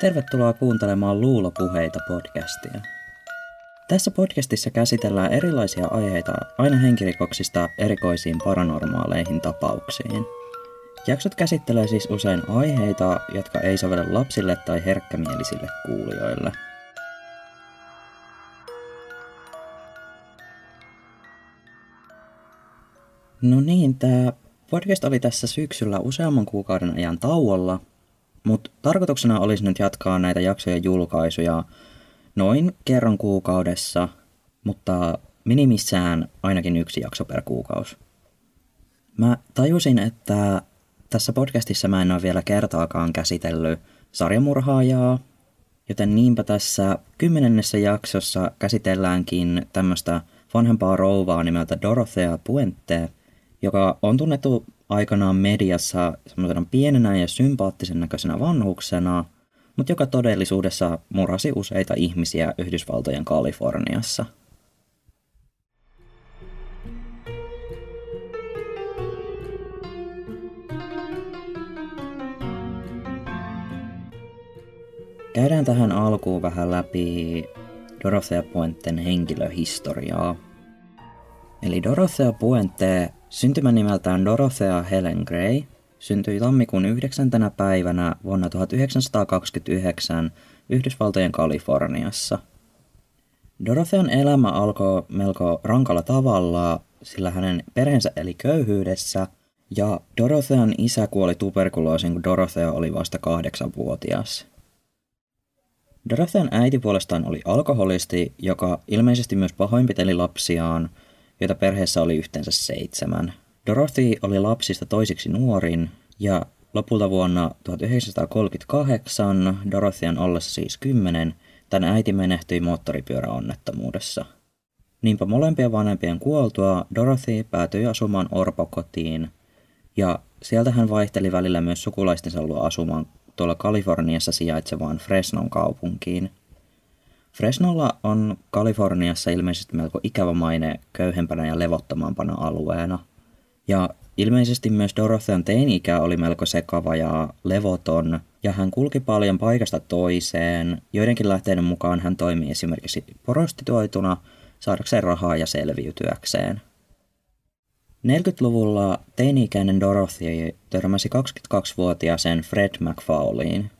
Tervetuloa kuuntelemaan Luulopuheita podcastia. Tässä podcastissa käsitellään erilaisia aiheita aina henkirikoksista erikoisiin paranormaaleihin tapauksiin. Jaksot käsittelee siis usein aiheita, jotka ei sovellu lapsille tai herkkämielisille kuulijoille. No niin, tämä podcast oli tässä syksyllä useamman kuukauden ajan tauolla, mutta tarkoituksena olisi nyt jatkaa näitä jaksojen julkaisuja noin kerran kuukaudessa, mutta minimissään ainakin yksi jakso per kuukausi. Mä tajusin, että tässä podcastissa mä en ole vielä kertaakaan käsitellyt sarjamurhaajaa, joten niinpä tässä kymmenennessä jaksossa käsitelläänkin tämmöistä vanhempaa rouvaa nimeltä Dorothea Puente, joka on tunnettu aikanaan mediassa semmoisena pienenä ja sympaattisen näköisenä vanhuksena, mutta joka todellisuudessa murasi useita ihmisiä Yhdysvaltojen Kaliforniassa. Käydään tähän alkuun vähän läpi Dorothea Puenten henkilöhistoriaa. Eli Dorothea Puente Syntymänimeltään Dorothea Helen Gray syntyi tammikuun 9. päivänä vuonna 1929 Yhdysvaltojen Kaliforniassa. Dorothean elämä alkoi melko rankalla tavalla, sillä hänen perheensä eli köyhyydessä ja Dorothean isä kuoli tuberkuloosiin, kun Dorothea oli vasta kahdeksanvuotias. Dorothean äiti puolestaan oli alkoholisti, joka ilmeisesti myös pahoinpiteli lapsiaan – joita perheessä oli yhteensä seitsemän. Dorothy oli lapsista toisiksi nuorin ja lopulta vuonna 1938 Dorothyan ollessa siis kymmenen, tämän äiti menehtyi moottoripyöräonnettomuudessa. Niinpä molempien vanhempien kuoltua Dorothy päätyi asumaan orpokotiin ja sieltä hän vaihteli välillä myös sukulaistensa luo asumaan tuolla Kaliforniassa sijaitsevaan Fresnon kaupunkiin – Fresnolla on Kaliforniassa ilmeisesti melko ikävä maine köyhempänä ja levottomampana alueena. Ja ilmeisesti myös Dorothean teini-ikä oli melko sekava ja levoton, ja hän kulki paljon paikasta toiseen. Joidenkin lähteiden mukaan hän toimi esimerkiksi prostituoituna saadakseen rahaa ja selviytyäkseen. 40-luvulla teini-ikäinen Dorothy törmäsi 22-vuotiaaseen Fred McFauliin,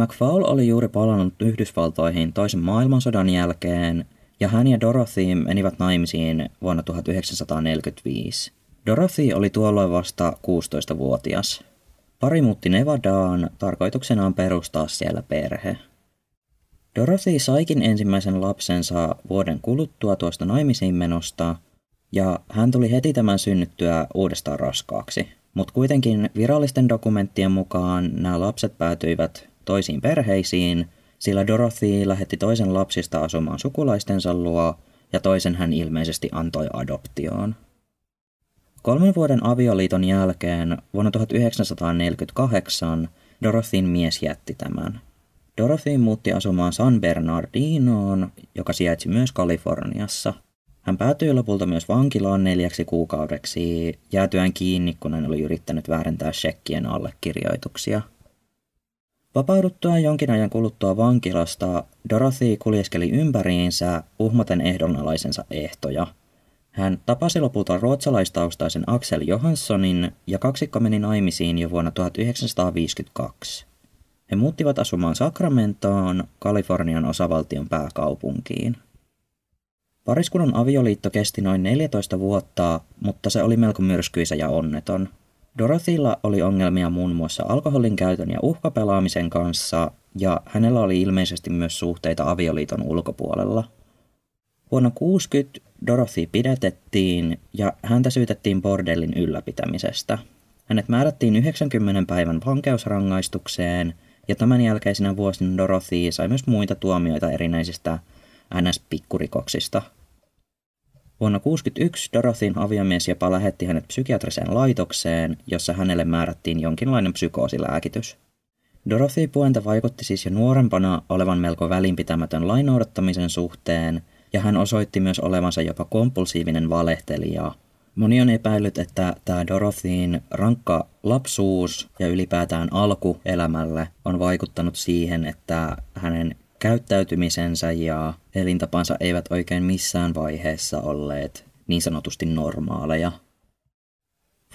McFaul oli juuri palannut Yhdysvaltoihin toisen maailmansodan jälkeen, ja hän ja Dorothy menivät naimisiin vuonna 1945. Dorothy oli tuolloin vasta 16-vuotias. Pari muutti Nevadaan tarkoituksenaan perustaa siellä perhe. Dorothy saikin ensimmäisen lapsensa vuoden kuluttua tuosta naimisiin menosta, ja hän tuli heti tämän synnyttyä uudestaan raskaaksi. Mutta kuitenkin virallisten dokumenttien mukaan nämä lapset päätyivät toisiin perheisiin, sillä Dorothy lähetti toisen lapsista asumaan sukulaistensa luo ja toisen hän ilmeisesti antoi adoptioon. Kolmen vuoden avioliiton jälkeen vuonna 1948 Dorothyn mies jätti tämän. Dorothy muutti asumaan San Bernardinoon, joka sijaitsi myös Kaliforniassa. Hän päätyi lopulta myös vankilaan neljäksi kuukaudeksi, jäätyään kiinni, kun hän oli yrittänyt väärentää shekkien allekirjoituksia – Vapauduttuaan jonkin ajan kuluttua vankilasta, Dorothy kuljeskeli ympäriinsä uhmaten ehdonalaisensa ehtoja. Hän tapasi lopulta ruotsalaistaustaisen Axel Johanssonin ja kaksikko meni naimisiin jo vuonna 1952. He muuttivat asumaan Sacramentoon, Kalifornian osavaltion pääkaupunkiin. Pariskunnan avioliitto kesti noin 14 vuotta, mutta se oli melko myrskyisä ja onneton – Dorothylla oli ongelmia muun muassa alkoholin käytön ja uhkapelaamisen kanssa, ja hänellä oli ilmeisesti myös suhteita avioliiton ulkopuolella. Vuonna 60 Dorothy pidätettiin ja häntä syytettiin bordellin ylläpitämisestä. Hänet määrättiin 90 päivän vankeusrangaistukseen, ja tämän jälkeisenä vuosina Dorothy sai myös muita tuomioita erinäisistä NS-pikkurikoksista – Vuonna 1961 Dorothyn aviomies jopa lähetti hänet psykiatriseen laitokseen, jossa hänelle määrättiin jonkinlainen psykoosilääkitys. Dorothy Puente vaikutti siis jo nuorempana olevan melko välinpitämätön lainoudattamisen suhteen, ja hän osoitti myös olevansa jopa kompulsiivinen valehtelija. Moni on epäillyt, että tämä Dorothyin rankka lapsuus ja ylipäätään alku elämälle on vaikuttanut siihen, että hänen käyttäytymisensä ja elintapansa eivät oikein missään vaiheessa olleet niin sanotusti normaaleja.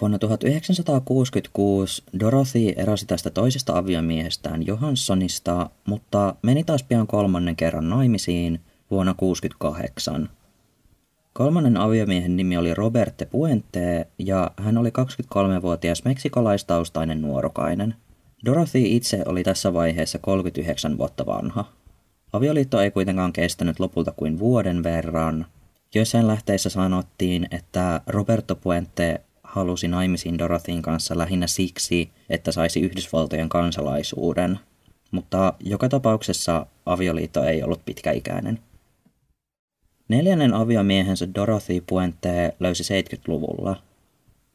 Vuonna 1966 Dorothy erosi tästä toisesta aviomiehestään Johanssonista, mutta meni taas pian kolmannen kerran naimisiin vuonna 1968. Kolmannen aviomiehen nimi oli Roberte Puente ja hän oli 23-vuotias meksikolaistaustainen nuorukainen. Dorothy itse oli tässä vaiheessa 39 vuotta vanha. Avioliitto ei kuitenkaan kestänyt lopulta kuin vuoden verran. Joissain lähteissä sanottiin, että Roberto Puente halusi naimisiin Dorothyin kanssa lähinnä siksi, että saisi Yhdysvaltojen kansalaisuuden, mutta joka tapauksessa avioliitto ei ollut pitkäikäinen. Neljännen aviomiehensä Dorothy Puente löysi 70-luvulla.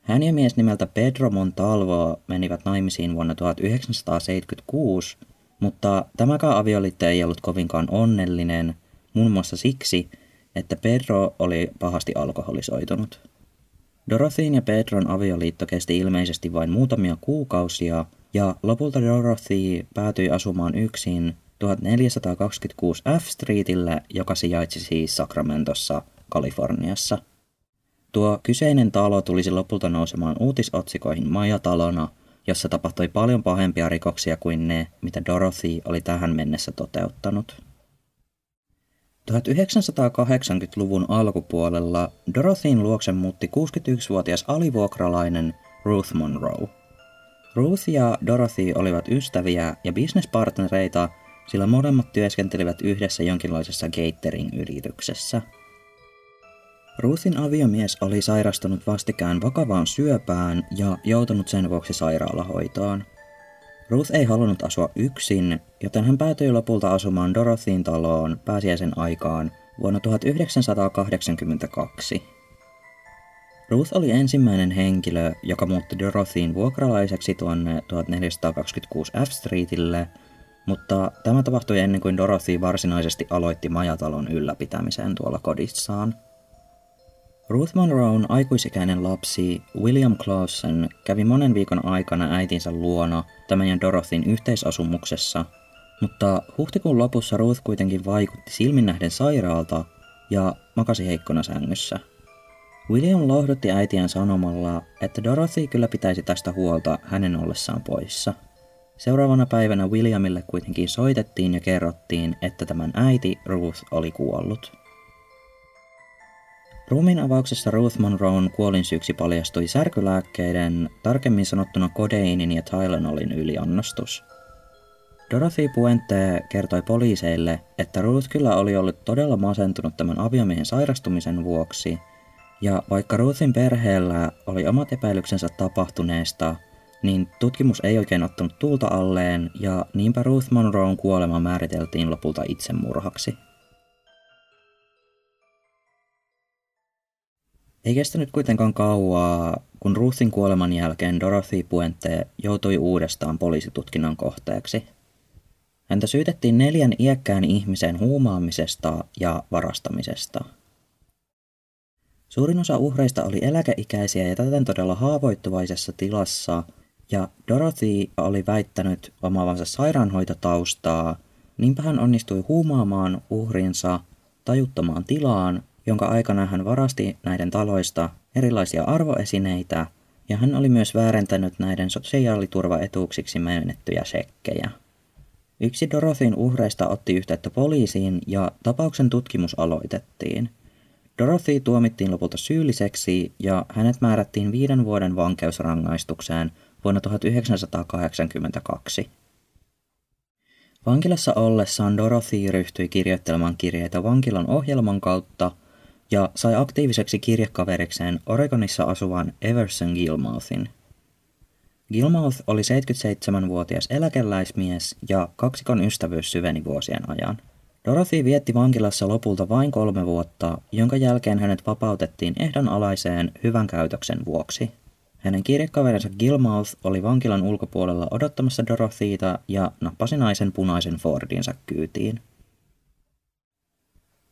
Hän ja mies nimeltä Pedro Montalvo menivät naimisiin vuonna 1976, mutta tämäkään avioliitto ei ollut kovinkaan onnellinen, muun muassa siksi, että Pedro oli pahasti alkoholisoitunut. Dorothyin ja Pedron avioliitto kesti ilmeisesti vain muutamia kuukausia, ja lopulta Dorothy päätyi asumaan yksin 1426 F Streetillä, joka sijaitsi siis Sacramentossa, Kaliforniassa. Tuo kyseinen talo tulisi lopulta nousemaan uutisotsikoihin majatalona, jossa tapahtui paljon pahempia rikoksia kuin ne, mitä Dorothy oli tähän mennessä toteuttanut. 1980-luvun alkupuolella Dorothyin luokse muutti 61-vuotias alivuokralainen Ruth Monroe. Ruth ja Dorothy olivat ystäviä ja bisnespartnereita, sillä molemmat työskentelivät yhdessä jonkinlaisessa catering-yrityksessä. Ruthin aviomies oli sairastunut vastikään vakavaan syöpään ja joutunut sen vuoksi sairaalahoitoon. Ruth ei halunnut asua yksin, joten hän päätyi lopulta asumaan Dorothyin taloon pääsiäisen aikaan vuonna 1982. Ruth oli ensimmäinen henkilö, joka muutti Dorothyin vuokralaiseksi tuonne 1426 F Streetille, mutta tämä tapahtui ennen kuin Dorothy varsinaisesti aloitti majatalon ylläpitämiseen tuolla kodissaan. Ruth Monroen aikuisikäinen lapsi William Clausen kävi monen viikon aikana äitinsä luona tämän ja Dorothyn yhteisasumuksessa, mutta huhtikuun lopussa Ruth kuitenkin vaikutti silminnähden sairaalta ja makasi heikkona sängyssä. William lohdutti äitiään sanomalla, että Dorothy kyllä pitäisi tästä huolta hänen ollessaan poissa. Seuraavana päivänä Williamille kuitenkin soitettiin ja kerrottiin, että tämän äiti Ruth oli kuollut. Ruumiin avauksessa Ruth Monroen kuolinsyyksi paljastui särkylääkkeiden, tarkemmin sanottuna kodeinin ja Tylenolin yliannostus. Dorothy Puente kertoi poliiseille, että Ruth kyllä oli ollut todella masentunut tämän aviomiehen sairastumisen vuoksi, ja vaikka Ruthin perheellä oli omat epäilyksensä tapahtuneesta, niin tutkimus ei oikein ottanut tuulta alleen, ja niinpä Ruth Monroen kuolema määriteltiin lopulta itsemurhaksi. Ei kestänyt kuitenkaan kauaa, kun Ruthin kuoleman jälkeen Dorothy Puente joutui uudestaan poliisitutkinnan kohteeksi. Häntä syytettiin neljän iäkkään ihmisen huumaamisesta ja varastamisesta. Suurin osa uhreista oli eläkeikäisiä ja täten todella haavoittuvaisessa tilassa, ja Dorothy oli väittänyt omaavansa sairaanhoitotaustaa, niinpä hän onnistui huumaamaan uhrinsa tajuttomaan tilaan jonka aikana hän varasti näiden taloista erilaisia arvoesineitä ja hän oli myös väärentänyt näiden sosiaaliturvaetuuksiksi myönnettyjä sekkejä. Yksi Dorothyn uhreista otti yhteyttä poliisiin ja tapauksen tutkimus aloitettiin. Dorothy tuomittiin lopulta syylliseksi ja hänet määrättiin viiden vuoden vankeusrangaistukseen vuonna 1982. Vankilassa ollessaan Dorothy ryhtyi kirjoittelemaan kirjeitä vankilan ohjelman kautta ja sai aktiiviseksi kirjekaverikseen Oregonissa asuvan Everson Gilmouthin. Gilmouth oli 77-vuotias eläkeläismies ja kaksikon ystävyys syveni vuosien ajan. Dorothy vietti vankilassa lopulta vain kolme vuotta, jonka jälkeen hänet vapautettiin ehdonalaiseen hyvän käytöksen vuoksi. Hänen kirjekaverinsa Gilmouth oli vankilan ulkopuolella odottamassa Dorothyta ja nappasi naisen punaisen Fordinsa kyytiin.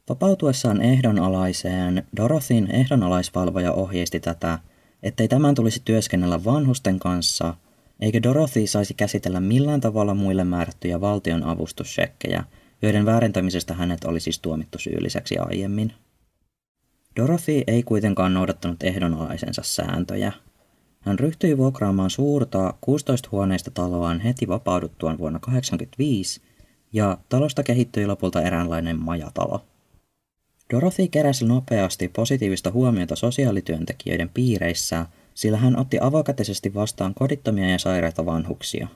Vapautuessaan ehdonalaiseen, Dorothyn ehdonalaisvalvoja ohjeisti tätä, ettei tämän tulisi työskennellä vanhusten kanssa, eikä Dorothy saisi käsitellä millään tavalla muille määrättyjä valtion avustussekkejä, joiden väärentämisestä hänet oli siis tuomittu syylliseksi aiemmin. Dorothy ei kuitenkaan noudattanut ehdonalaisensa sääntöjä. Hän ryhtyi vuokraamaan suurta 16-huoneista taloaan heti vapauduttuaan vuonna 1985, ja talosta kehittyi lopulta eräänlainen majatalo. Dorothy keräsi nopeasti positiivista huomiota sosiaalityöntekijöiden piireissä, sillä hän otti avokätisesti vastaan kodittomia ja sairaita vanhuksia.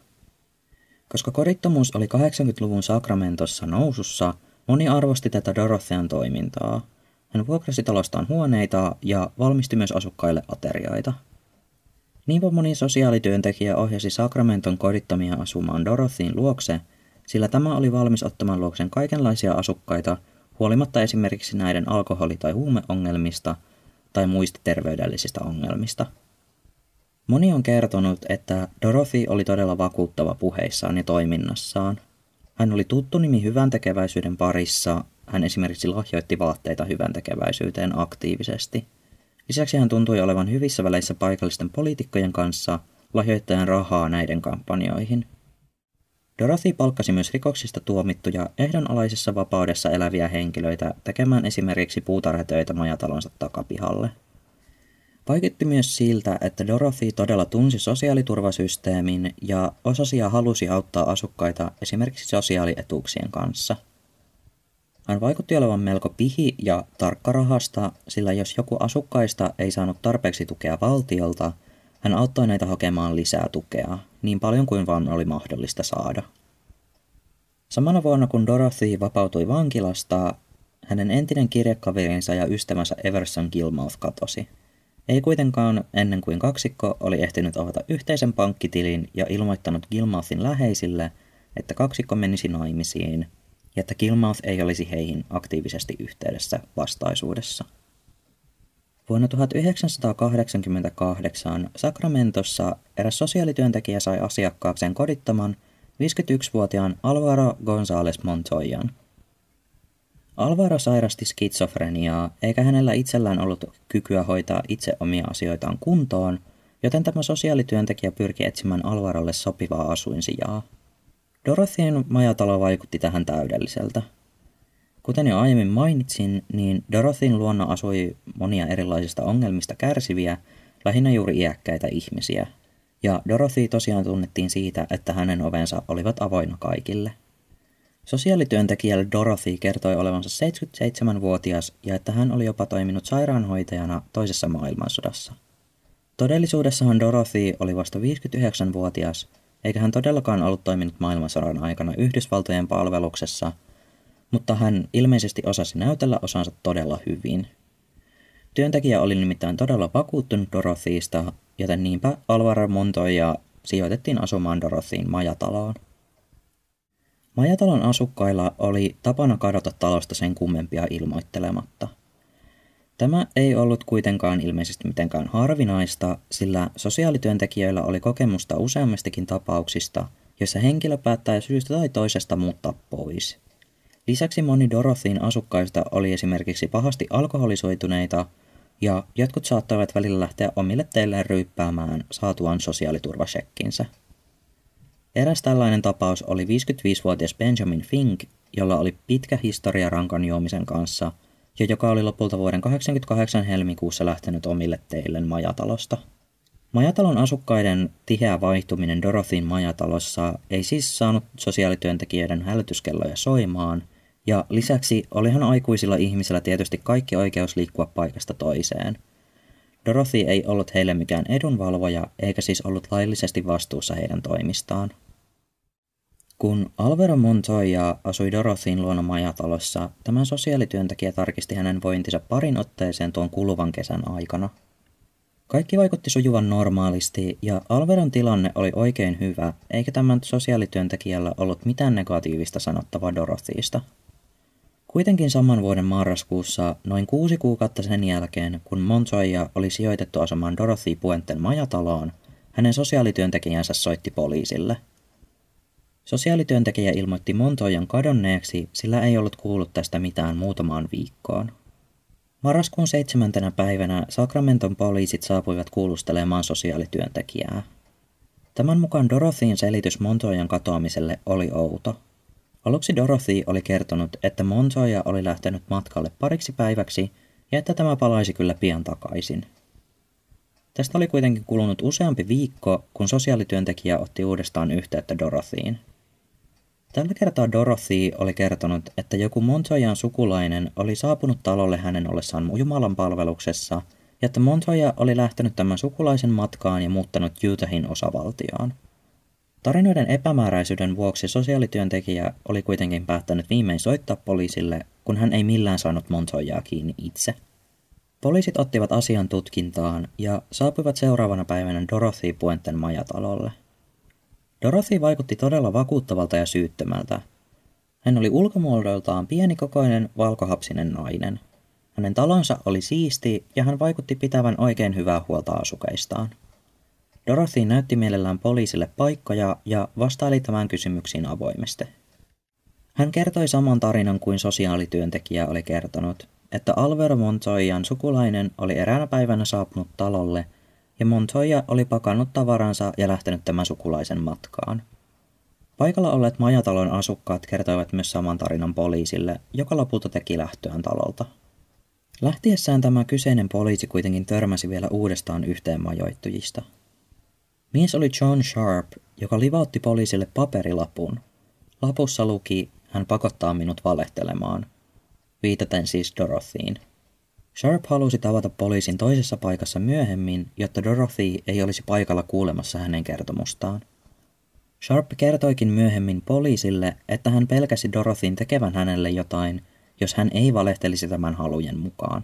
Koska kodittomuus oli 80-luvun Sacramentossa nousussa, moni arvosti tätä Dorothean toimintaa. Hän vuokrasi talostaan huoneita ja valmisti myös asukkaille ateriaita. Niinpä moni sosiaalityöntekijä ohjasi Sacramenton kodittomia asumaan Dorothyin luokse, sillä tämä oli valmis ottamaan luoksen kaikenlaisia asukkaita – huolimatta esimerkiksi näiden alkoholi- tai huumeongelmista tai muista terveydellisistä ongelmista. Moni on kertonut, että Dorothy oli todella vakuuttava puheissaan ja toiminnassaan. Hän oli tuttu nimi hyvän tekeväisyyden parissa, hän esimerkiksi lahjoitti vaatteita hyvän tekeväisyyteen aktiivisesti. Lisäksi hän tuntui olevan hyvissä väleissä paikallisten poliitikkojen kanssa lahjoittajan rahaa näiden kampanjoihin – Dorothy palkkasi myös rikoksista tuomittuja ehdonalaisessa vapaudessa eläviä henkilöitä tekemään esimerkiksi puutarhatöitä majatalonsa takapihalle. Vaikutti myös siltä, että Dorothy todella tunsi sosiaaliturvasysteemin ja osasi ja halusi auttaa asukkaita esimerkiksi sosiaalietuuksien kanssa. Hän vaikutti olevan melko pihi ja tarkkarahasta, sillä jos joku asukkaista ei saanut tarpeeksi tukea valtiolta – hän auttoi näitä hakemaan lisää tukea, niin paljon kuin vaan oli mahdollista saada. Samana vuonna kun Dorothy vapautui vankilasta, hänen entinen kirjekaverinsa ja ystävänsä Everson Gilmouth katosi. Ei kuitenkaan ennen kuin kaksikko oli ehtinyt avata yhteisen pankkitilin ja ilmoittanut Gilmouthin läheisille, että kaksikko menisi naimisiin ja että Gilmouth ei olisi heihin aktiivisesti yhteydessä vastaisuudessa. Vuonna 1988 Sacramentossa eräs sosiaalityöntekijä sai asiakkaakseen kodittoman 51-vuotiaan Alvaro González Montoyan. Alvaro sairasti skitsofreniaa, eikä hänellä itsellään ollut kykyä hoitaa itse omia asioitaan kuntoon, joten tämä sosiaalityöntekijä pyrki etsimään Alvarolle sopivaa asuinsijaa. Dorothyn majatalo vaikutti tähän täydelliseltä. Kuten jo aiemmin mainitsin, niin Dorothyn luona asui monia erilaisista ongelmista kärsiviä, lähinnä juuri iäkkäitä ihmisiä. Ja Dorothy tosiaan tunnettiin siitä, että hänen ovensa olivat avoinna kaikille. Sosiaalityöntekijälle Dorothy kertoi olevansa 77-vuotias ja että hän oli jopa toiminut sairaanhoitajana toisessa maailmansodassa. Todellisuudessahan Dorothy oli vasta 59-vuotias, eikä hän todellakaan ollut toiminut maailmansodan aikana Yhdysvaltojen palveluksessa – mutta hän ilmeisesti osasi näytellä osansa todella hyvin. Työntekijä oli nimittäin todella vakuuttunut Dorothyista, joten niinpä Alvaro Montoya sijoitettiin asumaan Dorothyin majataloon. Majatalon asukkailla oli tapana kadota talosta sen kummempia ilmoittelematta. Tämä ei ollut kuitenkaan ilmeisesti mitenkään harvinaista, sillä sosiaalityöntekijöillä oli kokemusta useammistakin tapauksista, joissa henkilö päättää syystä tai toisesta muuttaa pois – Lisäksi moni Dorothyin asukkaista oli esimerkiksi pahasti alkoholisoituneita, ja jotkut saattoivat välillä lähteä omille teilleen ryyppäämään saatuaan sosiaaliturvasekkinsä. Eräs tällainen tapaus oli 55-vuotias Benjamin Fink, jolla oli pitkä historia rankan juomisen kanssa ja joka oli lopulta vuoden 1988 helmikuussa lähtenyt omille teille majatalosta. Majatalon asukkaiden tiheä vaihtuminen Dorothyn majatalossa ei siis saanut sosiaalityöntekijöiden hälytyskelloja soimaan, ja lisäksi olihan aikuisilla ihmisillä tietysti kaikki oikeus liikkua paikasta toiseen. Dorothy ei ollut heille mikään edunvalvoja, eikä siis ollut laillisesti vastuussa heidän toimistaan. Kun Alvaro Montoya asui Dorothyn luona majatalossa, tämän sosiaalityöntekijä tarkisti hänen vointinsa parin otteeseen tuon kuluvan kesän aikana. Kaikki vaikutti sujuvan normaalisti ja Alveron tilanne oli oikein hyvä, eikä tämän sosiaalityöntekijällä ollut mitään negatiivista sanottavaa Dorothyista. Kuitenkin saman vuoden marraskuussa, noin kuusi kuukautta sen jälkeen, kun Montoya oli sijoitettu asumaan Dorothy Puenten majataloon, hänen sosiaalityöntekijänsä soitti poliisille. Sosiaalityöntekijä ilmoitti Montoyan kadonneeksi, sillä ei ollut kuullut tästä mitään muutamaan viikkoon. Marraskuun seitsemäntenä päivänä Sacramenton poliisit saapuivat kuulustelemaan sosiaalityöntekijää. Tämän mukaan Dorothyin selitys Montoyan katoamiselle oli outo. Aluksi Dorothy oli kertonut, että Montoya oli lähtenyt matkalle pariksi päiväksi ja että tämä palaisi kyllä pian takaisin. Tästä oli kuitenkin kulunut useampi viikko, kun sosiaalityöntekijä otti uudestaan yhteyttä Dorothyin. Tällä kertaa Dorothy oli kertonut, että joku Montoyan sukulainen oli saapunut talolle hänen ollessaan Jumalan palveluksessa, ja että Montoya oli lähtenyt tämän sukulaisen matkaan ja muuttanut Utahin osavaltioon. Tarinoiden epämääräisyyden vuoksi sosiaalityöntekijä oli kuitenkin päättänyt viimein soittaa poliisille, kun hän ei millään saanut Montoyaa kiinni itse. Poliisit ottivat asian tutkintaan ja saapuivat seuraavana päivänä Dorothy Puenten majatalolle. Dorothy vaikutti todella vakuuttavalta ja syyttömältä. Hän oli ulkomuodoltaan pienikokoinen, valkohapsinen nainen. Hänen talonsa oli siisti ja hän vaikutti pitävän oikein hyvää huolta asukeistaan. Dorothy näytti mielellään poliisille paikkoja ja vastaili tämän kysymyksiin avoimesti. Hän kertoi saman tarinan kuin sosiaalityöntekijä oli kertonut, että Alvaro Montoyan sukulainen oli eräänä päivänä saapunut talolle – ja Montoya oli pakannut tavaransa ja lähtenyt tämän sukulaisen matkaan. Paikalla olleet majatalon asukkaat kertoivat myös saman tarinan poliisille, joka lopulta teki lähtöään talolta. Lähtiessään tämä kyseinen poliisi kuitenkin törmäsi vielä uudestaan yhteen majoittujista. Mies oli John Sharp, joka livautti poliisille paperilapun. Lapussa luki, hän pakottaa minut valehtelemaan. Viitaten siis Dorothyin. Sharp halusi tavata poliisin toisessa paikassa myöhemmin, jotta Dorothy ei olisi paikalla kuulemassa hänen kertomustaan. Sharp kertoikin myöhemmin poliisille, että hän pelkäsi Dorothyn tekevän hänelle jotain, jos hän ei valehtelisi tämän halujen mukaan.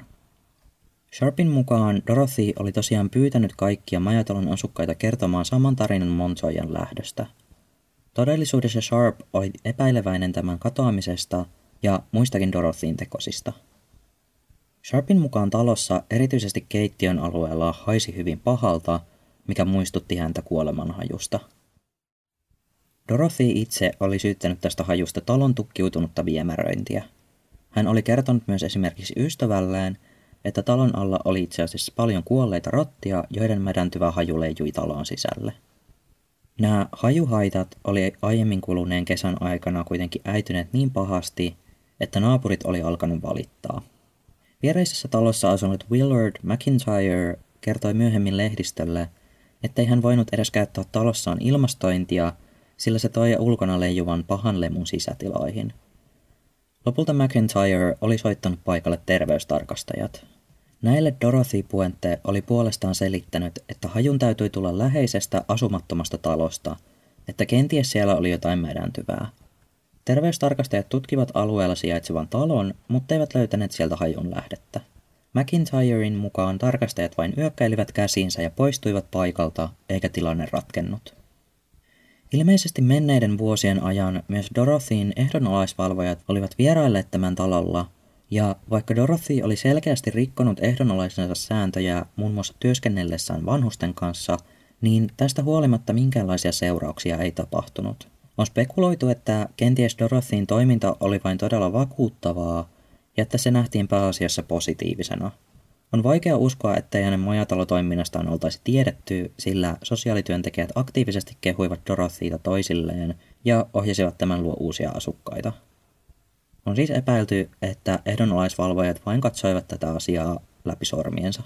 Sharpin mukaan Dorothy oli tosiaan pyytänyt kaikkia majatalon asukkaita kertomaan saman tarinan Montoyan lähdöstä. Todellisuudessa Sharp oli epäileväinen tämän katoamisesta ja muistakin Dorothyn tekosista – Sharpin mukaan talossa, erityisesti keittiön alueella, haisi hyvin pahalta, mikä muistutti häntä kuolemanhajusta. Dorothy itse oli syyttänyt tästä hajusta talon tukkiutunutta viemäröintiä. Hän oli kertonut myös esimerkiksi ystävälleen, että talon alla oli itse asiassa paljon kuolleita rottia, joiden mädäntyvä haju leijui talon sisälle. Nämä hajuhaitat oli aiemmin kuluneen kesän aikana kuitenkin äityneet niin pahasti, että naapurit oli alkanut valittaa – Viereisessä talossa asunut Willard McIntyre kertoi myöhemmin lehdistölle, ettei hän voinut edes käyttää talossaan ilmastointia, sillä se toi ulkona leijuvan pahan lemun sisätiloihin. Lopulta McIntyre oli soittanut paikalle terveystarkastajat. Näille Dorothy Puente oli puolestaan selittänyt, että hajun täytyi tulla läheisestä asumattomasta talosta, että kenties siellä oli jotain mädäntyvää – Terveystarkastajat tutkivat alueella sijaitsevan talon, mutta eivät löytäneet sieltä hajun lähdettä. McIntyrein mukaan tarkastajat vain yökkäilivät käsiinsä ja poistuivat paikalta, eikä tilanne ratkennut. Ilmeisesti menneiden vuosien ajan myös Dorothyin ehdonalaisvalvojat olivat vierailleet tämän talolla, ja vaikka Dorothy oli selkeästi rikkonut ehdonalaisensa sääntöjä muun muassa työskennellessään vanhusten kanssa, niin tästä huolimatta minkäänlaisia seurauksia ei tapahtunut. On spekuloitu, että kenties Dorothyin toiminta oli vain todella vakuuttavaa ja että se nähtiin pääasiassa positiivisena. On vaikea uskoa, ettei hänen majatalotoiminnastaan oltaisi tiedetty, sillä sosiaalityöntekijät aktiivisesti kehuivat Dorothyita toisilleen ja ohjasivat tämän luo uusia asukkaita. On siis epäilty, että ehdonalaisvalvojat vain katsoivat tätä asiaa läpi sormiensa.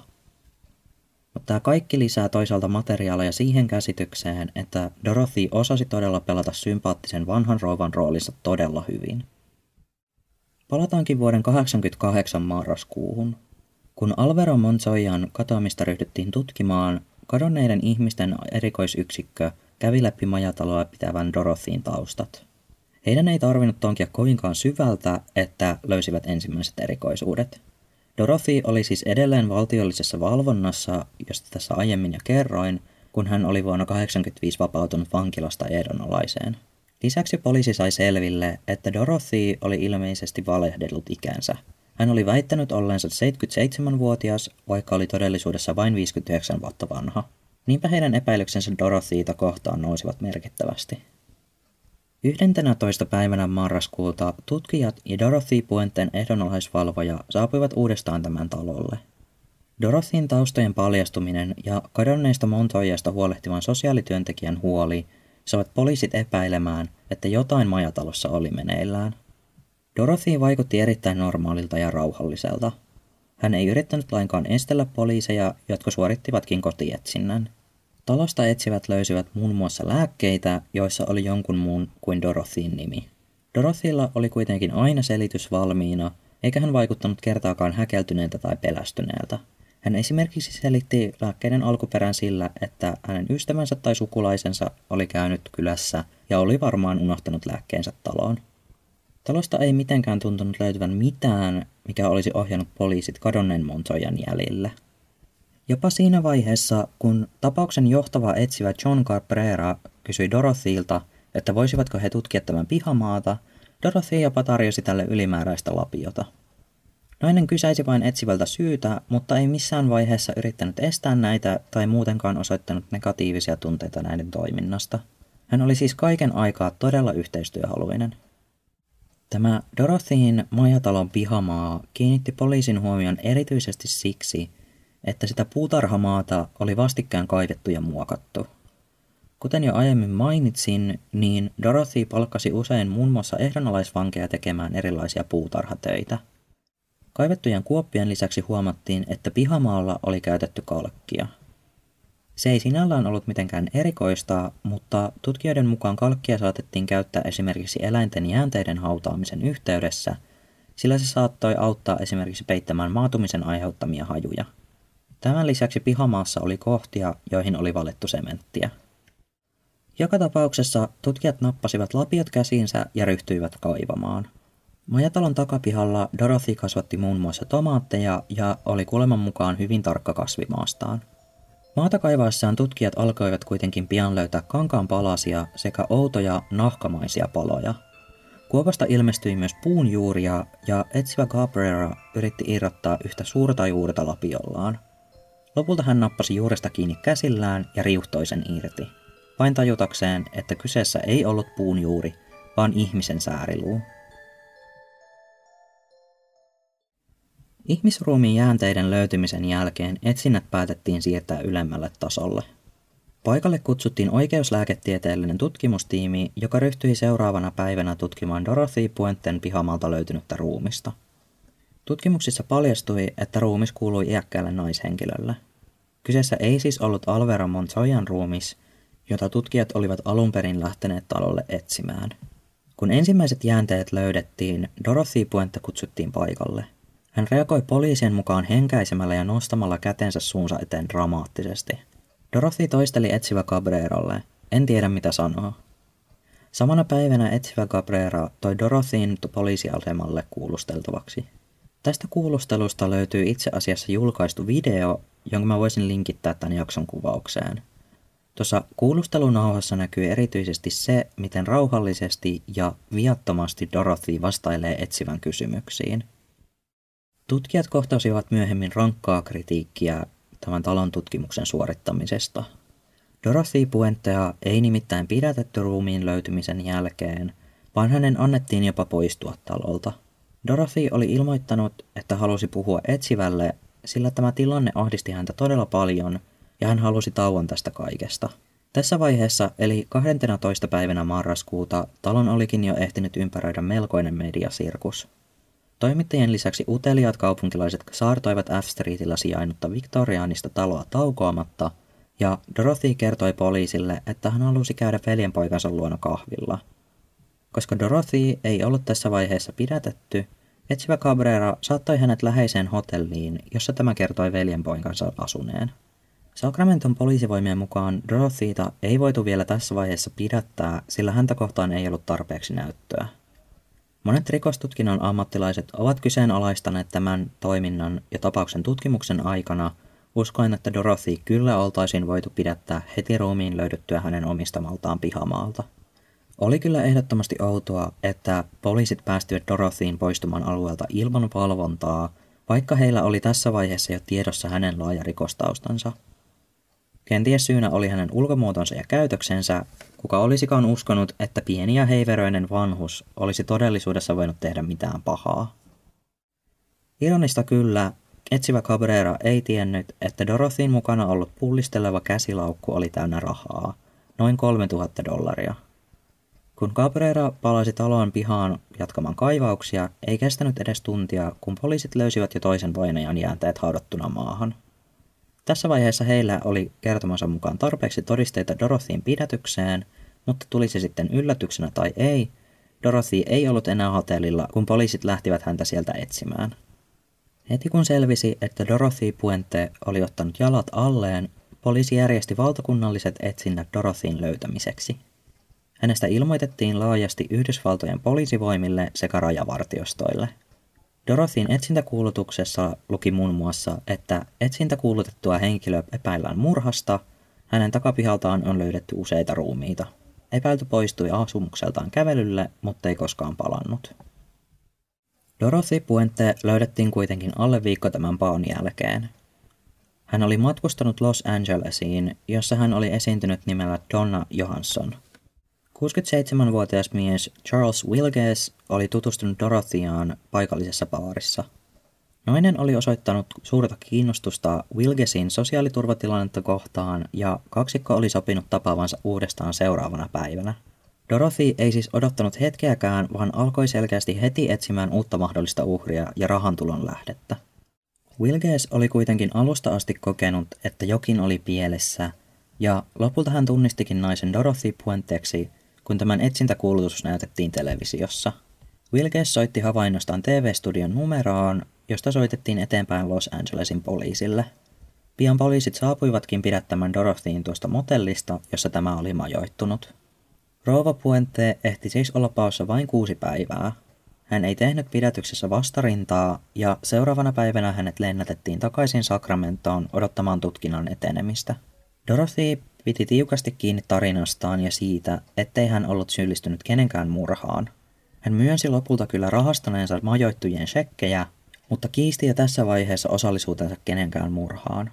Mutta tämä kaikki lisää toisaalta materiaalia siihen käsitykseen, että Dorothy osasi todella pelata sympaattisen vanhan rouvan roolissa todella hyvin. Palataankin vuoden 88 marraskuuhun. Kun Alvaro Monzoyan katoamista ryhdyttiin tutkimaan, kadonneiden ihmisten erikoisyksikkö kävi läpi majataloa pitävän Dorothyin taustat. Heidän ei tarvinnut tonkia kovinkaan syvältä, että löysivät ensimmäiset erikoisuudet – Dorothy oli siis edelleen valtiollisessa valvonnassa, josta tässä aiemmin jo kerroin, kun hän oli vuonna 1985 vapautunut vankilasta ehdonalaiseen. Lisäksi poliisi sai selville, että Dorothy oli ilmeisesti valehdellut ikänsä. Hän oli väittänyt olleensa 77-vuotias, vaikka oli todellisuudessa vain 59 vuotta vanha. Niinpä heidän epäilyksensä Dorothyita kohtaan nousivat merkittävästi. 11. päivänä marraskuuta tutkijat ja Dorothy Puenten ehdonalaisvalvoja saapuivat uudestaan tämän talolle. Dorothyin taustojen paljastuminen ja kadonneista Montoyasta huolehtivan sosiaalityöntekijän huoli saivat poliisit epäilemään, että jotain majatalossa oli meneillään. Dorothy vaikutti erittäin normaalilta ja rauhalliselta. Hän ei yrittänyt lainkaan estellä poliiseja, jotka suorittivatkin kotietsinnän. Talosta etsivät löysivät muun muassa lääkkeitä, joissa oli jonkun muun kuin Dorothyin nimi. Dorothylla oli kuitenkin aina selitys valmiina, eikä hän vaikuttanut kertaakaan häkeltyneeltä tai pelästyneeltä. Hän esimerkiksi selitti lääkkeiden alkuperän sillä, että hänen ystävänsä tai sukulaisensa oli käynyt kylässä ja oli varmaan unohtanut lääkkeensä taloon. Talosta ei mitenkään tuntunut löytyvän mitään, mikä olisi ohjannut poliisit kadonneen Montoyan jäljille. Jopa siinä vaiheessa, kun tapauksen johtava etsivä John Cabrera kysyi Dorothylta, että voisivatko he tutkia tämän pihamaata, Dorothy jopa tarjosi tälle ylimääräistä lapiota. Nainen kysäisi vain etsivältä syytä, mutta ei missään vaiheessa yrittänyt estää näitä tai muutenkaan osoittanut negatiivisia tunteita näiden toiminnasta. Hän oli siis kaiken aikaa todella yhteistyöhaluinen. Tämä Dorothyin majatalon pihamaa kiinnitti poliisin huomion erityisesti siksi, että sitä puutarhamaata oli vastikään kaivettu ja muokattu. Kuten jo aiemmin mainitsin, niin Dorothy palkkasi usein muun muassa ehdonalaisvankeja tekemään erilaisia puutarhatöitä. Kaivettujen kuoppien lisäksi huomattiin, että pihamaalla oli käytetty kalkkia. Se ei sinällään ollut mitenkään erikoista, mutta tutkijoiden mukaan kalkkia saatettiin käyttää esimerkiksi eläinten jäänteiden hautaamisen yhteydessä, sillä se saattoi auttaa esimerkiksi peittämään maatumisen aiheuttamia hajuja – Tämän lisäksi pihamaassa oli kohtia, joihin oli valettu sementtiä. Joka tapauksessa tutkijat nappasivat lapiot käsiinsä ja ryhtyivät kaivamaan. Majatalon takapihalla Dorothy kasvatti muun muassa tomaatteja ja oli kuuleman mukaan hyvin tarkka kasvimaastaan. Maata kaivaessaan tutkijat alkoivat kuitenkin pian löytää kankaan palasia sekä outoja nahkamaisia paloja. Kuopasta ilmestyi myös puun juuria ja etsivä Cabrera yritti irrottaa yhtä suurta juurta lapiollaan – Lopulta hän nappasi juuresta kiinni käsillään ja riuhtoi sen irti, vain tajutakseen, että kyseessä ei ollut puun juuri, vaan ihmisen sääriluu. Ihmisruumiin jäänteiden löytymisen jälkeen etsinnät päätettiin siirtää ylemmälle tasolle. Paikalle kutsuttiin oikeuslääketieteellinen tutkimustiimi, joka ryhtyi seuraavana päivänä tutkimaan Dorothy Puenten pihamalta löytynyttä ruumista – Tutkimuksissa paljastui, että ruumis kuului iäkkäälle naishenkilölle. Kyseessä ei siis ollut Alvera Montoyan ruumis, jota tutkijat olivat alun perin lähteneet talolle etsimään. Kun ensimmäiset jäänteet löydettiin, Dorothy Puente kutsuttiin paikalle. Hän reagoi poliisien mukaan henkäisemällä ja nostamalla kätensä suunsa eteen dramaattisesti. Dorothy toisteli etsivä Cabreralle. En tiedä mitä sanoa. Samana päivänä etsivä Cabrera toi Dorothyin poliisiasemalle kuulusteltavaksi. Tästä kuulustelusta löytyy itse asiassa julkaistu video, jonka mä voisin linkittää tämän jakson kuvaukseen. Tuossa kuulustelunauhassa näkyy erityisesti se, miten rauhallisesti ja viattomasti Dorothy vastailee etsivän kysymyksiin. Tutkijat kohtasivat myöhemmin rankkaa kritiikkiä tämän talon tutkimuksen suorittamisesta. Dorothy Puentea ei nimittäin pidätetty ruumiin löytymisen jälkeen, vaan hänen annettiin jopa poistua talolta – Dorothy oli ilmoittanut, että halusi puhua etsivälle, sillä tämä tilanne ahdisti häntä todella paljon ja hän halusi tauon tästä kaikesta. Tässä vaiheessa, eli 12. päivänä marraskuuta, talon olikin jo ehtinyt ympäröidä melkoinen mediasirkus. Toimittajien lisäksi uteliaat kaupunkilaiset saartoivat F Streetillä sijainnutta viktoriaanista taloa taukoamatta, ja Dorothy kertoi poliisille, että hän halusi käydä veljenpoikansa luona kahvilla – koska Dorothy ei ollut tässä vaiheessa pidätetty, etsivä Cabrera saattoi hänet läheiseen hotelliin, jossa tämä kertoi veljenpoikansa asuneen. Sacramenton poliisivoimien mukaan Dorothyta ei voitu vielä tässä vaiheessa pidättää, sillä häntä kohtaan ei ollut tarpeeksi näyttöä. Monet rikostutkinnon ammattilaiset ovat kyseenalaistaneet tämän toiminnan ja tapauksen tutkimuksen aikana, uskoen, että Dorothy kyllä oltaisiin voitu pidättää heti ruumiin löydettyä hänen omistamaltaan pihamaalta. Oli kyllä ehdottomasti outoa, että poliisit päästivät Dorothyin poistumaan alueelta ilman valvontaa, vaikka heillä oli tässä vaiheessa jo tiedossa hänen laaja rikostaustansa. Kenties syynä oli hänen ulkomuotonsa ja käytöksensä, kuka olisikaan uskonut, että pieni ja heiveröinen vanhus olisi todellisuudessa voinut tehdä mitään pahaa. Ironista kyllä, etsivä Cabrera ei tiennyt, että Dorothyn mukana ollut pullisteleva käsilaukku oli täynnä rahaa, noin 3000 dollaria. Kun Cabrera palasi taloon pihaan jatkamaan kaivauksia, ei kestänyt edes tuntia, kun poliisit löysivät jo toisen vainajan jäänteet haudattuna maahan. Tässä vaiheessa heillä oli kertomansa mukaan tarpeeksi todisteita Dorothyin pidätykseen, mutta tuli se sitten yllätyksenä tai ei, Dorothy ei ollut enää hotellilla, kun poliisit lähtivät häntä sieltä etsimään. Heti kun selvisi, että Dorothy Puente oli ottanut jalat alleen, poliisi järjesti valtakunnalliset etsinnät Dorothyn löytämiseksi. Hänestä ilmoitettiin laajasti Yhdysvaltojen poliisivoimille sekä rajavartiostoille. Dorothyn etsintäkuulutuksessa luki muun muassa, että etsintäkuulutettua henkilöä epäillään murhasta, hänen takapihaltaan on löydetty useita ruumiita. Epäilty poistui asumukseltaan kävelylle, mutta ei koskaan palannut. Dorothy Puente löydettiin kuitenkin alle viikko tämän paon jälkeen. Hän oli matkustanut Los Angelesiin, jossa hän oli esiintynyt nimellä Donna Johansson. 67-vuotias mies Charles Wilges oli tutustunut Dorothyaan paikallisessa baarissa. Nainen oli osoittanut suurta kiinnostusta Wilgesin sosiaaliturvatilannetta kohtaan ja kaksikko oli sopinut tapaavansa uudestaan seuraavana päivänä – Dorothy ei siis odottanut hetkeäkään, vaan alkoi selkeästi heti etsimään uutta mahdollista uhria ja rahantulon lähdettä. Wilges oli kuitenkin alusta asti kokenut, että jokin oli pielessä, ja lopulta hän tunnistikin naisen Dorothy Puenteksi, kun tämän etsintäkuulutus näytettiin televisiossa. Wilges soitti havainnostaan TV-studion numeroon, josta soitettiin eteenpäin Los Angelesin poliisille. Pian poliisit saapuivatkin pidättämään Dorothyin tuosta motellista, jossa tämä oli majoittunut. Rouva Puente ehti siis olla paossa vain kuusi päivää. Hän ei tehnyt pidätyksessä vastarintaa ja seuraavana päivänä hänet lennätettiin takaisin Sacramentoon odottamaan tutkinnan etenemistä. Dorothy piti tiukasti kiinni tarinastaan ja siitä, ettei hän ollut syyllistynyt kenenkään murhaan. Hän myönsi lopulta kyllä rahastaneensa majoittujien shekkejä, mutta kiisti jo tässä vaiheessa osallisuutensa kenenkään murhaan.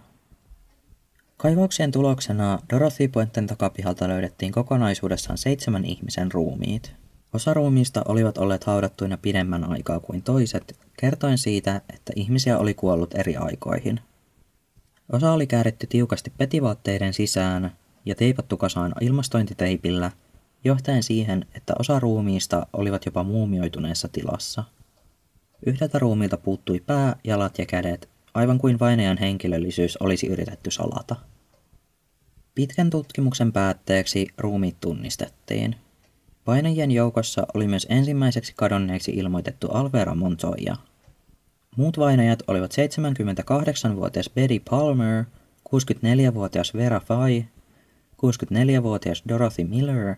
Kaivauksien tuloksena Dorothy Puenten takapihalta löydettiin kokonaisuudessaan seitsemän ihmisen ruumiit. Osa ruumiista olivat olleet haudattuina pidemmän aikaa kuin toiset, kertoen siitä, että ihmisiä oli kuollut eri aikoihin. Osa oli kääritty tiukasti petivaatteiden sisään ja teipattu kasaan ilmastointiteipillä, johtaen siihen, että osa ruumiista olivat jopa muumioituneessa tilassa. Yhdeltä ruumiilta puuttui pää, jalat ja kädet, aivan kuin vainajan henkilöllisyys olisi yritetty salata. Pitkän tutkimuksen päätteeksi ruumiit tunnistettiin. Vainajien joukossa oli myös ensimmäiseksi kadonneeksi ilmoitettu Alvera Montoya. Muut vainajat olivat 78-vuotias Betty Palmer, 64-vuotias Vera Fay, 64-vuotias Dorothy Miller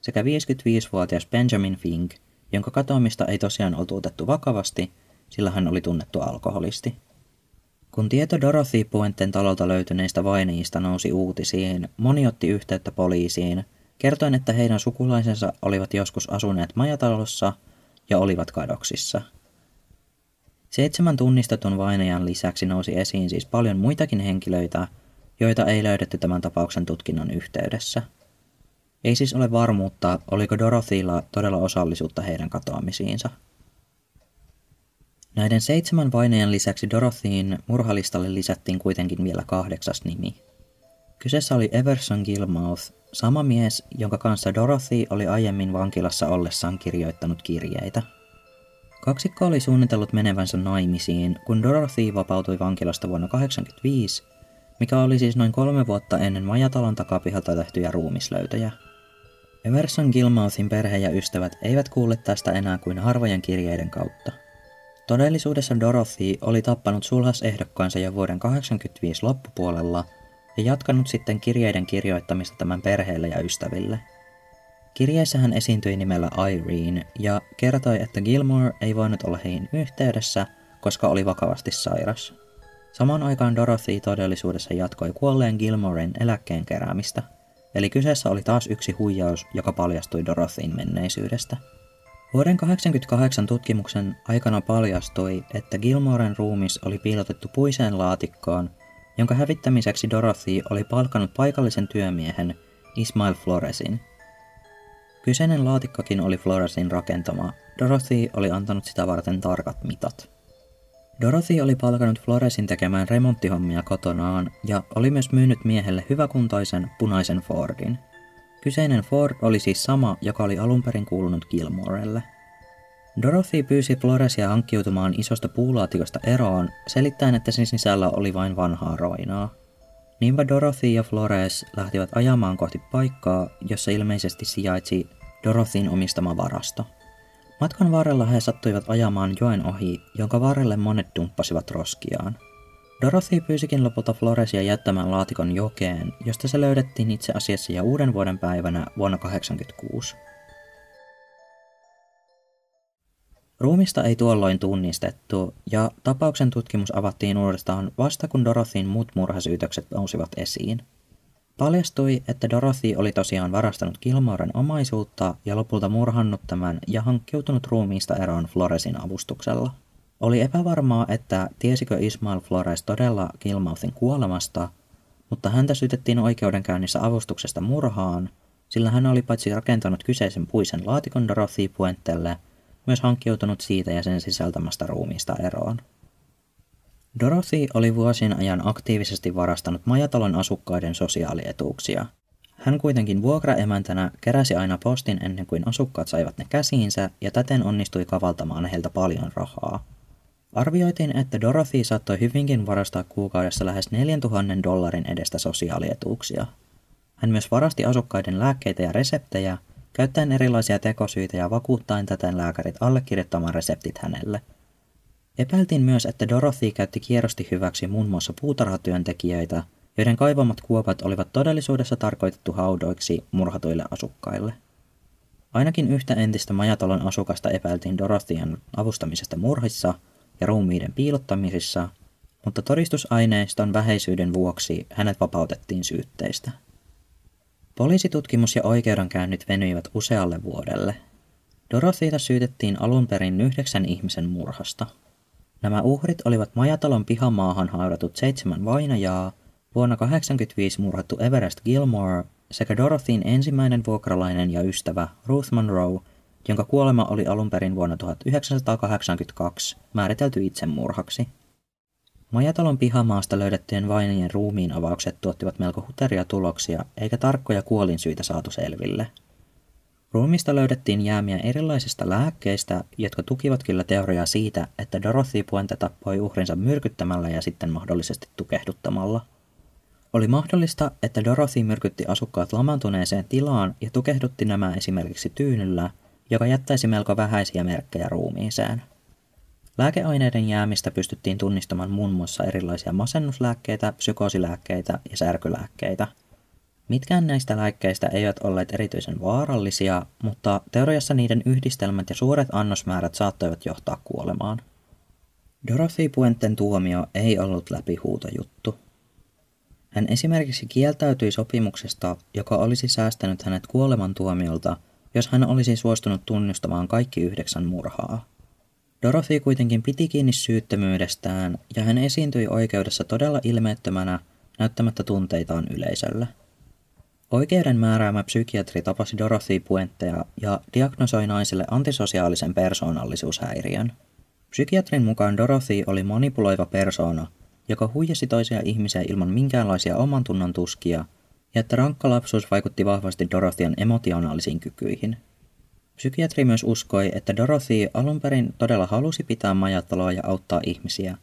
sekä 55-vuotias Benjamin Fink, jonka katoamista ei tosiaan oltu otettu vakavasti, sillä hän oli tunnettu alkoholisti. Kun tieto Dorothy Puenten talolta löytyneistä vainajista nousi uutisiin, moni otti yhteyttä poliisiin, kertoen, että heidän sukulaisensa olivat joskus asuneet majatalossa ja olivat kadoksissa. Seitsemän tunnistetun vainajan lisäksi nousi esiin siis paljon muitakin henkilöitä, joita ei löydetty tämän tapauksen tutkinnon yhteydessä. Ei siis ole varmuutta, oliko Dorothylla todella osallisuutta heidän katoamisiinsa. Näiden seitsemän vainajan lisäksi Dorothyin murhalistalle lisättiin kuitenkin vielä kahdeksas nimi. Kyseessä oli Everson Gilmouth, sama mies, jonka kanssa Dorothy oli aiemmin vankilassa ollessaan kirjoittanut kirjeitä. Kaksikko oli suunnitellut menevänsä naimisiin, kun Dorothy vapautui vankilasta vuonna 1985, mikä oli siis noin kolme vuotta ennen majatalon takapihalta tehtyjä ruumislöytöjä. Everson Gilmouthin perhe ja ystävät eivät kuule tästä enää kuin harvojen kirjeiden kautta – Todellisuudessa Dorothy oli tappanut sulhasehdokkaansa jo vuoden 1985 loppupuolella ja jatkanut sitten kirjeiden kirjoittamista tämän perheelle ja ystäville. Kirjeessä hän esiintyi nimellä Irene ja kertoi, että Gilmore ei voinut olla heihin yhteydessä, koska oli vakavasti sairas. Samaan aikaan Dorothy todellisuudessa jatkoi kuolleen Gilmoren eläkkeen keräämistä, eli kyseessä oli taas yksi huijaus, joka paljastui Dorothyin menneisyydestä. Vuoden 1988 tutkimuksen aikana paljastui, että Gilmoren ruumis oli piilotettu puiseen laatikkoon, jonka hävittämiseksi Dorothy oli palkannut paikallisen työmiehen Ismail Floresin. Kyseinen laatikkokin oli Floresin rakentama. Dorothy oli antanut sitä varten tarkat mitat. Dorothy oli palkannut Floresin tekemään remonttihommia kotonaan ja oli myös myynyt miehelle hyväkuntoisen punaisen Fordin. Kyseinen Ford oli siis sama, joka oli alun perin kuulunut Gilmorelle. Dorothy pyysi Floresia hankkiutumaan isosta puulaatikosta eroon, selittäen, että sen sisällä oli vain vanhaa roinaa. Niinpä Dorothy ja Flores lähtivät ajamaan kohti paikkaa, jossa ilmeisesti sijaitsi Dorothyn omistama varasto. Matkan varrella he sattuivat ajamaan joen ohi, jonka varrelle monet dumppasivat roskiaan. Dorothy pyysikin lopulta Floresia jättämään laatikon jokeen, josta se löydettiin itse asiassa jo uuden vuoden päivänä vuonna 1986. Ruumista ei tuolloin tunnistettu, ja tapauksen tutkimus avattiin uudestaan vasta kun Dorothyn muut murhasyytökset nousivat esiin. Paljastui, että Dorothy oli tosiaan varastanut Gilmoren omaisuutta ja lopulta murhannut tämän ja hankkiutunut ruumiista eroon Floresin avustuksella. Oli epävarmaa, että tiesikö Ismail Flores todella Gilmouthin kuolemasta, mutta häntä syytettiin oikeudenkäynnissä avustuksesta murhaan, sillä hän oli paitsi rakentanut kyseisen puisen laatikon Dorothy Puentelle, myös hankkiutunut siitä ja sen sisältämästä ruumiista eroon. Dorothy oli vuosien ajan aktiivisesti varastanut majatalon asukkaiden sosiaalietuuksia. Hän kuitenkin vuokraemäntänä keräsi aina postin ennen kuin asukkaat saivat ne käsiinsä ja täten onnistui kavaltamaan heiltä paljon rahaa. Arvioitiin, että Dorothy saattoi hyvinkin varastaa kuukaudessa lähes 4000 dollarin edestä sosiaalietuuksia. Hän myös varasti asukkaiden lääkkeitä ja reseptejä, käyttäen erilaisia tekosyitä ja vakuuttaen täten lääkärit allekirjoittamaan reseptit hänelle – Epäiltiin myös, että Dorothy käytti kierrosti hyväksi muun muassa puutarhatyöntekijöitä, joiden kaivamat kuopat olivat todellisuudessa tarkoitettu haudoiksi murhatuille asukkaille. Ainakin yhtä entistä majatalon asukasta epäiltiin Dorothyan avustamisesta murhissa ja ruumiiden piilottamisissa, mutta todistusaineiston vähäisyyden vuoksi hänet vapautettiin syytteistä. Poliisitutkimus ja oikeudenkäynnit venyivät usealle vuodelle. Dorothyta syytettiin alun perin yhdeksän ihmisen murhasta – Nämä uhrit olivat majatalon pihamaahan haudatut seitsemän vainajaa, vuonna 1985 murhattu Everest Gilmore sekä Dorothyn ensimmäinen vuokralainen ja ystävä Ruth Monroe, jonka kuolema oli alun perin vuonna 1982 määritelty itsemurhaksi. Majatalon pihamaasta löydettyjen vainajien ruumiin avaukset tuottivat melko huteria tuloksia, eikä tarkkoja kuolinsyitä saatu selville – Ruumista löydettiin jäämiä erilaisista lääkkeistä, jotka tukivat kyllä teoriaa siitä, että Dorothy Puente tappoi uhrinsa myrkyttämällä ja sitten mahdollisesti tukehduttamalla. Oli mahdollista, että Dorothy myrkytti asukkaat lamantuneeseen tilaan ja tukehdutti nämä esimerkiksi tyynyllä, joka jättäisi melko vähäisiä merkkejä ruumiiseen. Lääkeaineiden jäämistä pystyttiin tunnistamaan muun muassa erilaisia masennuslääkkeitä, psykoosilääkkeitä ja särkylääkkeitä – Mitkään näistä lääkkeistä eivät olleet erityisen vaarallisia, mutta teoriassa niiden yhdistelmät ja suuret annosmäärät saattoivat johtaa kuolemaan. Dorothy Puenten tuomio ei ollut läpihuutojuttu. Hän esimerkiksi kieltäytyi sopimuksesta, joka olisi säästänyt hänet kuolemantuomiolta, jos hän olisi suostunut tunnustamaan kaikki yhdeksän murhaa. Dorothy kuitenkin piti kiinni syyttömyydestään ja hän esiintyi oikeudessa todella ilmeettömänä, näyttämättä tunteitaan yleisölle. Oikeuden määräämä psykiatri tapasi Dorothy Puentteja ja diagnosoi naiselle antisosiaalisen persoonallisuushäiriön. Psykiatrin mukaan Dorothy oli manipuloiva persoona, joka huijasi toisia ihmisiä ilman minkäänlaisia oman tunnon tuskia, ja että rankka lapsuus vaikutti vahvasti Dorothyan emotionaalisiin kykyihin. Psykiatri myös uskoi, että Dorothy alun perin todella halusi pitää majataloa ja auttaa ihmisiä,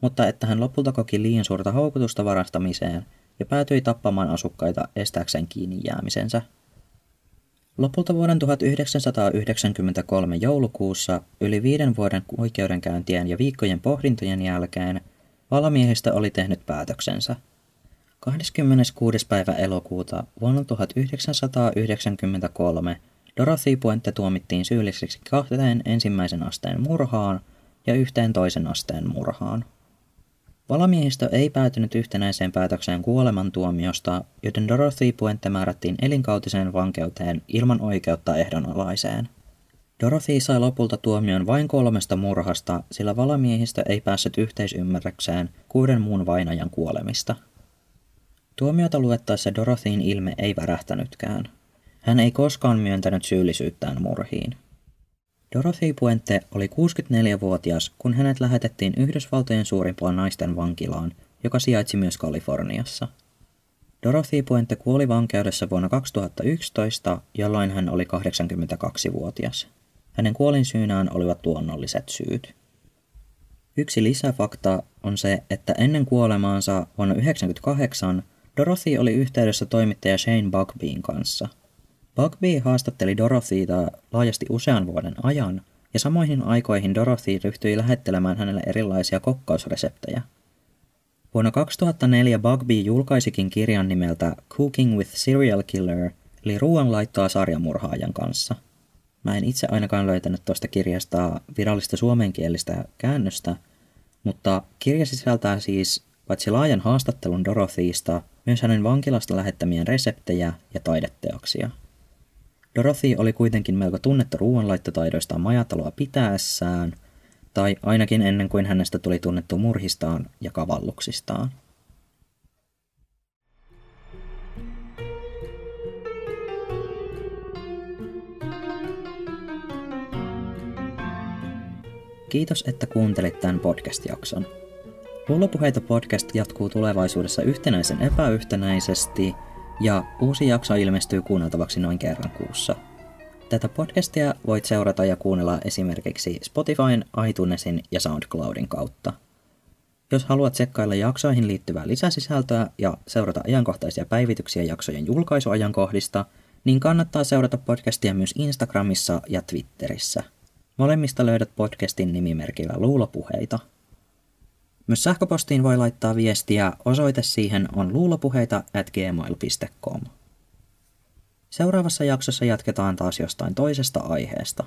mutta että hän lopulta koki liian suurta houkutusta varastamiseen – ja päätyi tappamaan asukkaita estääkseen kiinni jäämisensä. Lopulta vuoden 1993 joulukuussa, yli viiden vuoden oikeudenkäyntien ja viikkojen pohdintojen jälkeen, valamiehistä oli tehnyt päätöksensä. 26. päivä elokuuta vuonna 1993 Dorothy Puente tuomittiin syylliseksi kahteen ensimmäisen asteen murhaan ja yhteen toisen asteen murhaan. Valamiehistö ei päätynyt yhtenäiseen päätökseen kuolemantuomiosta, joten Dorothy Puente määrättiin elinkautiseen vankeuteen ilman oikeutta ehdonalaiseen. Dorothy sai lopulta tuomion vain kolmesta murhasta, sillä valamiehistö ei päässyt yhteisymmärrykseen kuuden muun vainajan kuolemista. Tuomiota luettaessa Dorothyin ilme ei värähtänytkään. Hän ei koskaan myöntänyt syyllisyyttään murhiin. Dorothy Puente oli 64-vuotias, kun hänet lähetettiin Yhdysvaltojen suurimpaan naisten vankilaan, joka sijaitsi myös Kaliforniassa. Dorothy Puente kuoli vankeudessa vuonna 2011, jolloin hän oli 82-vuotias. Hänen kuolinsyynään olivat luonnolliset syyt. Yksi lisäfakta on se, että ennen kuolemaansa vuonna 1998 Dorothy oli yhteydessä toimittaja Shane Bugbeen kanssa. Bugby haastatteli Dorothyta laajasti usean vuoden ajan, ja samoihin aikoihin Dorothy ryhtyi lähettelemään hänelle erilaisia kokkausreseptejä. Vuonna 2004 Bugby julkaisikin kirjan nimeltä Cooking with Serial Killer, eli ruoanlaittoa sarjamurhaajan kanssa. Mä en itse ainakaan löytänyt tuosta kirjasta virallista suomenkielistä käännöstä, mutta kirja sisältää siis paitsi laajan haastattelun Dorothyista, myös hänen vankilasta lähettämien reseptejä ja taideteoksia. Dorothy oli kuitenkin melko tunnettu ruoanlaittotaidoistaan majataloa pitäessään, tai ainakin ennen kuin hänestä tuli tunnettu murhistaan ja kavalluksistaan. Kiitos, että kuuntelit tämän podcast-jakson. Luulopuheita podcast jatkuu tulevaisuudessa yhtenäisen epäyhtenäisesti – ja uusi jakso ilmestyy kuunneltavaksi noin kerran kuussa. Tätä podcastia voit seurata ja kuunnella esimerkiksi Spotifyn, iTunesin ja SoundCloudin kautta. Jos haluat tsekkailla jaksoihin liittyvää lisäsisältöä ja seurata ajankohtaisia päivityksiä jaksojen julkaisuajankohdista, niin kannattaa seurata podcastia myös Instagramissa ja Twitterissä. Molemmista löydät podcastin nimimerkillä Luulopuheita – myös sähköpostiin voi laittaa viestiä, osoite siihen on luulopuheita at gmail.com. Seuraavassa jaksossa jatketaan taas jostain toisesta aiheesta.